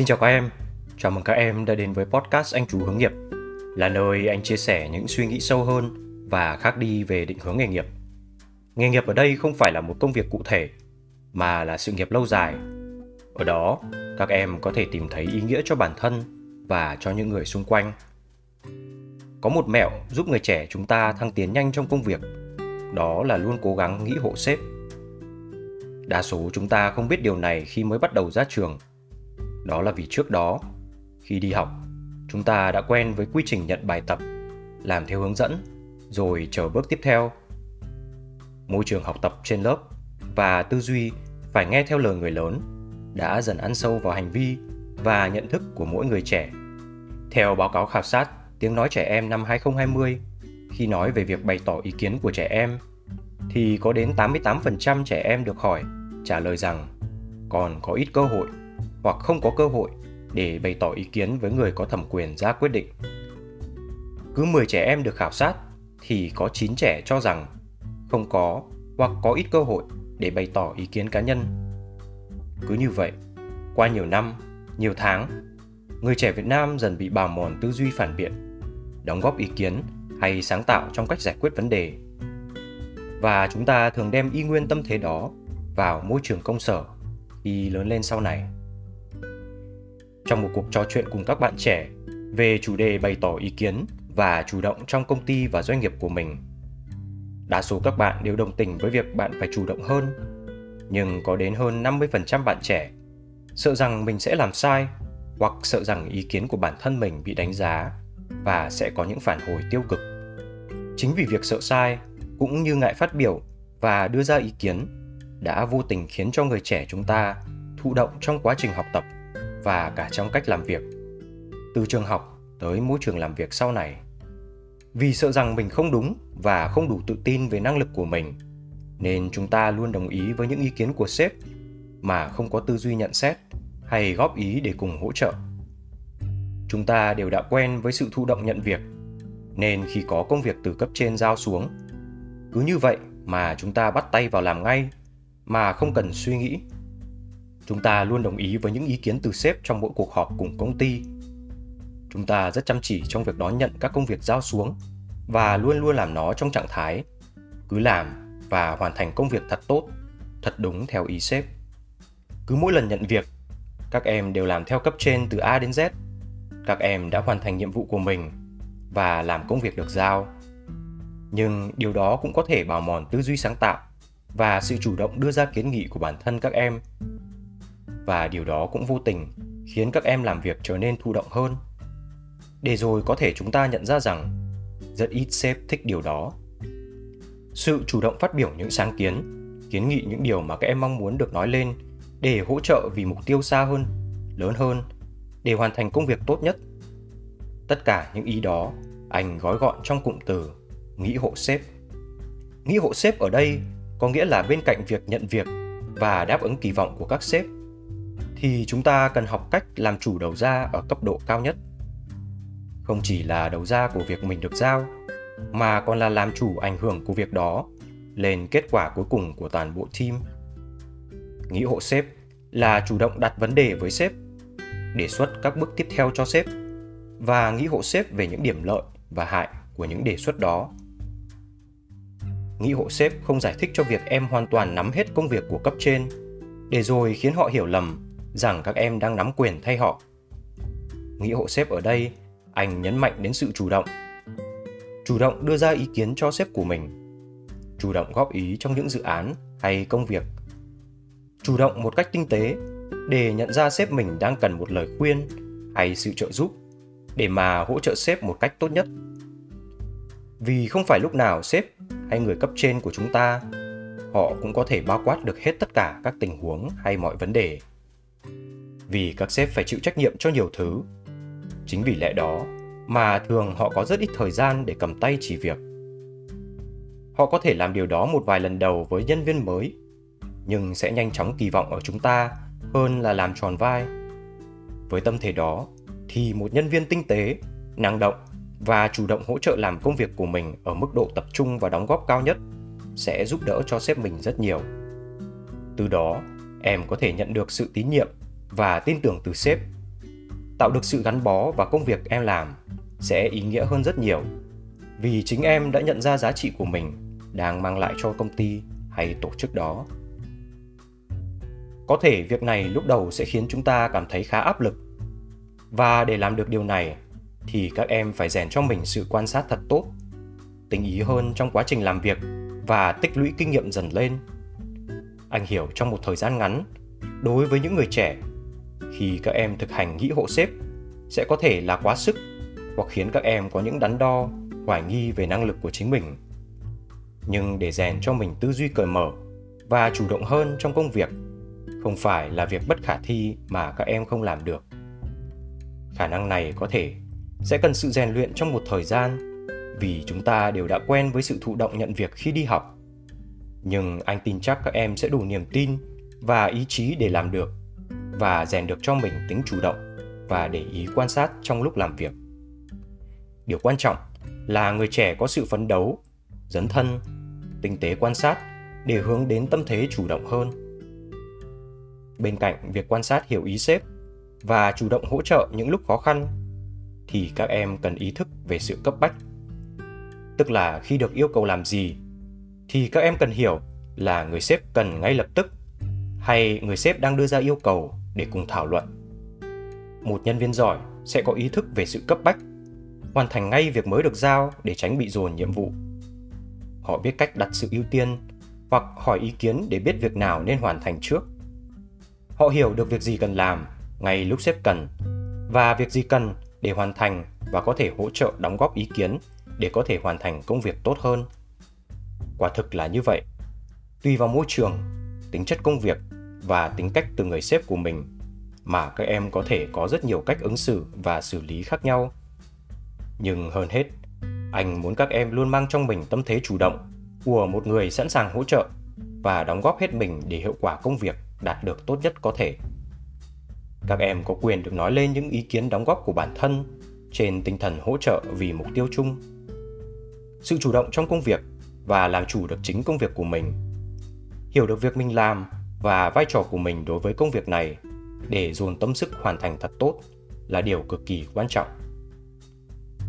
Xin chào các em, chào mừng các em đã đến với podcast Anh Chú Hướng Nghiệp Là nơi anh chia sẻ những suy nghĩ sâu hơn và khác đi về định hướng nghề nghiệp. Nghề nghiệp ở đây không phải là một công việc cụ thể Mà là sự nghiệp lâu dài. Ở đó, các em có thể tìm thấy ý nghĩa cho bản thân và cho những người xung quanh. Có một mẹo giúp người trẻ chúng ta thăng tiến nhanh trong công việc Đó là luôn cố gắng nghĩ hộ sếp. Đa số chúng ta không biết điều này khi mới bắt đầu ra trường – đó là vì trước đó, khi đi học, chúng ta đã quen với quy trình nhận bài tập, làm theo hướng dẫn, rồi chờ bước tiếp theo. Môi trường học tập trên lớp và tư duy phải nghe theo lời người lớn đã dần ăn sâu vào hành vi và nhận thức của mỗi người trẻ. Theo báo cáo khảo sát Tiếng nói trẻ em năm 2020, khi nói về việc bày tỏ ý kiến của trẻ em, thì có đến 88% trẻ em được hỏi trả lời rằng còn có ít cơ hội hoặc không có cơ hội để bày tỏ ý kiến với người có thẩm quyền ra quyết định. Cứ 10 trẻ em được khảo sát thì có 9 trẻ cho rằng không có hoặc có ít cơ hội để bày tỏ ý kiến cá nhân. Cứ như vậy, qua nhiều năm, nhiều tháng, người trẻ Việt Nam dần bị bào mòn tư duy phản biện, đóng góp ý kiến hay sáng tạo trong cách giải quyết vấn đề. Và chúng ta thường đem y nguyên tâm thế đó vào môi trường công sở khi lớn lên sau này trong một cuộc trò chuyện cùng các bạn trẻ về chủ đề bày tỏ ý kiến và chủ động trong công ty và doanh nghiệp của mình. Đa số các bạn đều đồng tình với việc bạn phải chủ động hơn, nhưng có đến hơn 50% bạn trẻ sợ rằng mình sẽ làm sai hoặc sợ rằng ý kiến của bản thân mình bị đánh giá và sẽ có những phản hồi tiêu cực. Chính vì việc sợ sai cũng như ngại phát biểu và đưa ra ý kiến đã vô tình khiến cho người trẻ chúng ta thụ động trong quá trình học tập và cả trong cách làm việc. Từ trường học tới môi trường làm việc sau này. Vì sợ rằng mình không đúng và không đủ tự tin về năng lực của mình, nên chúng ta luôn đồng ý với những ý kiến của sếp mà không có tư duy nhận xét hay góp ý để cùng hỗ trợ. Chúng ta đều đã quen với sự thụ động nhận việc, nên khi có công việc từ cấp trên giao xuống, cứ như vậy mà chúng ta bắt tay vào làm ngay, mà không cần suy nghĩ Chúng ta luôn đồng ý với những ý kiến từ sếp trong mỗi cuộc họp cùng công ty. Chúng ta rất chăm chỉ trong việc đón nhận các công việc giao xuống và luôn luôn làm nó trong trạng thái cứ làm và hoàn thành công việc thật tốt, thật đúng theo ý sếp. Cứ mỗi lần nhận việc, các em đều làm theo cấp trên từ A đến Z. Các em đã hoàn thành nhiệm vụ của mình và làm công việc được giao. Nhưng điều đó cũng có thể bào mòn tư duy sáng tạo và sự chủ động đưa ra kiến nghị của bản thân các em và điều đó cũng vô tình khiến các em làm việc trở nên thụ động hơn. Để rồi có thể chúng ta nhận ra rằng rất ít sếp thích điều đó. Sự chủ động phát biểu những sáng kiến kiến nghị những điều mà các em mong muốn được nói lên để hỗ trợ vì mục tiêu xa hơn, lớn hơn, để hoàn thành công việc tốt nhất. Tất cả những ý đó anh gói gọn trong cụm từ nghĩ hộ sếp nghĩ hộ sếp ở đây có nghĩa là bên cạnh việc nhận việc và đáp ứng kỳ vọng của các sếp thì chúng ta cần học cách làm chủ đầu ra ở cấp độ cao nhất. Không chỉ là đầu ra của việc mình được giao, mà còn là làm chủ ảnh hưởng của việc đó lên kết quả cuối cùng của toàn bộ team. Nghĩ hộ sếp là chủ động đặt vấn đề với sếp, đề xuất các bước tiếp theo cho sếp, và nghĩ hộ sếp về những điểm lợi và hại của những đề xuất đó. Nghĩ hộ sếp không giải thích cho việc em hoàn toàn nắm hết công việc của cấp trên, để rồi khiến họ hiểu lầm rằng các em đang nắm quyền thay họ. Nghĩ hộ sếp ở đây, anh nhấn mạnh đến sự chủ động. Chủ động đưa ra ý kiến cho sếp của mình. Chủ động góp ý trong những dự án hay công việc. Chủ động một cách tinh tế để nhận ra sếp mình đang cần một lời khuyên hay sự trợ giúp để mà hỗ trợ sếp một cách tốt nhất. Vì không phải lúc nào sếp hay người cấp trên của chúng ta họ cũng có thể bao quát được hết tất cả các tình huống hay mọi vấn đề vì các sếp phải chịu trách nhiệm cho nhiều thứ. Chính vì lẽ đó mà thường họ có rất ít thời gian để cầm tay chỉ việc. Họ có thể làm điều đó một vài lần đầu với nhân viên mới, nhưng sẽ nhanh chóng kỳ vọng ở chúng ta hơn là làm tròn vai. Với tâm thế đó, thì một nhân viên tinh tế, năng động và chủ động hỗ trợ làm công việc của mình ở mức độ tập trung và đóng góp cao nhất sẽ giúp đỡ cho sếp mình rất nhiều. Từ đó, em có thể nhận được sự tín nhiệm và tin tưởng từ sếp. Tạo được sự gắn bó và công việc em làm sẽ ý nghĩa hơn rất nhiều, vì chính em đã nhận ra giá trị của mình đang mang lại cho công ty hay tổ chức đó. Có thể việc này lúc đầu sẽ khiến chúng ta cảm thấy khá áp lực, và để làm được điều này thì các em phải rèn cho mình sự quan sát thật tốt tình ý hơn trong quá trình làm việc và tích lũy kinh nghiệm dần lên. Anh hiểu trong một thời gian ngắn, đối với những người trẻ khi các em thực hành nghĩ hộ sếp sẽ có thể là quá sức hoặc khiến các em có những đắn đo, hoài nghi về năng lực của chính mình. Nhưng để rèn cho mình tư duy cởi mở và chủ động hơn trong công việc không phải là việc bất khả thi mà các em không làm được. Khả năng này có thể sẽ cần sự rèn luyện trong một thời gian vì chúng ta đều đã quen với sự thụ động nhận việc khi đi học. Nhưng anh tin chắc các em sẽ đủ niềm tin và ý chí để làm được và rèn được cho mình tính chủ động và để ý quan sát trong lúc làm việc. Điều quan trọng là người trẻ có sự phấn đấu, dấn thân, tinh tế quan sát để hướng đến tâm thế chủ động hơn. Bên cạnh việc quan sát hiểu ý sếp và chủ động hỗ trợ những lúc khó khăn, thì các em cần ý thức về sự cấp bách. Tức là khi được yêu cầu làm gì, thì các em cần hiểu là người sếp cần ngay lập tức hay người sếp đang đưa ra yêu cầu để cùng thảo luận. Một nhân viên giỏi sẽ có ý thức về sự cấp bách, hoàn thành ngay việc mới được giao để tránh bị dồn nhiệm vụ. Họ biết cách đặt sự ưu tiên hoặc hỏi ý kiến để biết việc nào nên hoàn thành trước. Họ hiểu được việc gì cần làm ngay lúc sếp cần và việc gì cần để hoàn thành và có thể hỗ trợ đóng góp ý kiến để có thể hoàn thành công việc tốt hơn. Quả thực là như vậy. Tùy vào môi trường, tính chất công việc và tính cách từ người sếp của mình, mà các em có thể có rất nhiều cách ứng xử và xử lý khác nhau. Nhưng hơn hết, anh muốn các em luôn mang trong mình tâm thế chủ động của một người sẵn sàng hỗ trợ và đóng góp hết mình để hiệu quả công việc đạt được tốt nhất có thể. Các em có quyền được nói lên những ý kiến đóng góp của bản thân trên tinh thần hỗ trợ vì mục tiêu chung. Sự chủ động trong công việc và làm chủ được chính công việc của mình. Hiểu được việc mình làm và vai trò của mình đối với công việc này để dồn tâm sức hoàn thành thật tốt là điều cực kỳ quan trọng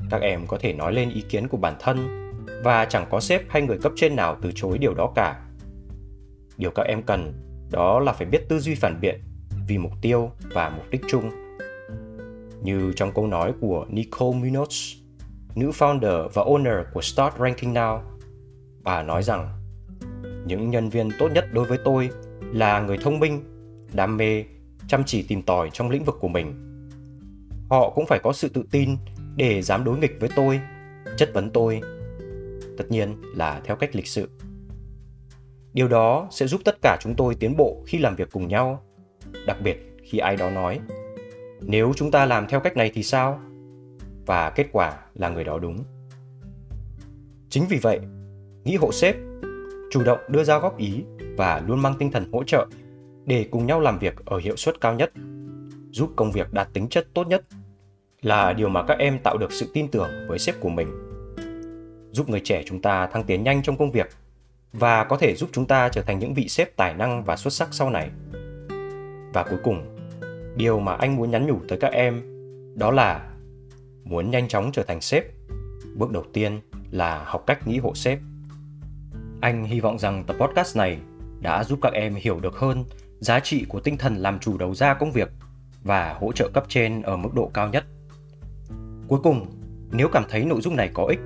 các em có thể nói lên ý kiến của bản thân và chẳng có sếp hay người cấp trên nào từ chối điều đó cả điều các em cần đó là phải biết tư duy phản biện vì mục tiêu và mục đích chung như trong câu nói của Nicole Munoz, nữ founder và owner của Start Ranking Now. Bà nói rằng, những nhân viên tốt nhất đối với tôi là người thông minh, đam mê, chăm chỉ tìm tòi trong lĩnh vực của mình. Họ cũng phải có sự tự tin để dám đối nghịch với tôi, chất vấn tôi. Tất nhiên là theo cách lịch sự. Điều đó sẽ giúp tất cả chúng tôi tiến bộ khi làm việc cùng nhau, đặc biệt khi ai đó nói nếu chúng ta làm theo cách này thì sao và kết quả là người đó đúng chính vì vậy nghĩ hộ sếp chủ động đưa ra góp ý và luôn mang tinh thần hỗ trợ để cùng nhau làm việc ở hiệu suất cao nhất, giúp công việc đạt tính chất tốt nhất là điều mà các em tạo được sự tin tưởng với sếp của mình. Giúp người trẻ chúng ta thăng tiến nhanh trong công việc và có thể giúp chúng ta trở thành những vị sếp tài năng và xuất sắc sau này. Và cuối cùng, điều mà anh muốn nhắn nhủ tới các em đó là muốn nhanh chóng trở thành sếp, bước đầu tiên là học cách nghĩ hộ sếp. Anh hy vọng rằng tập podcast này đã giúp các em hiểu được hơn giá trị của tinh thần làm chủ đầu ra công việc và hỗ trợ cấp trên ở mức độ cao nhất cuối cùng nếu cảm thấy nội dung này có ích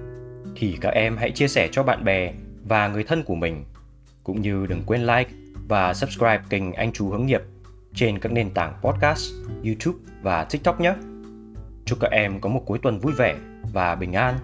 thì các em hãy chia sẻ cho bạn bè và người thân của mình cũng như đừng quên like và subscribe kênh anh chú hướng nghiệp trên các nền tảng podcast, YouTube và TikTok nhé. Chúc các em có một cuối tuần vui vẻ và bình an.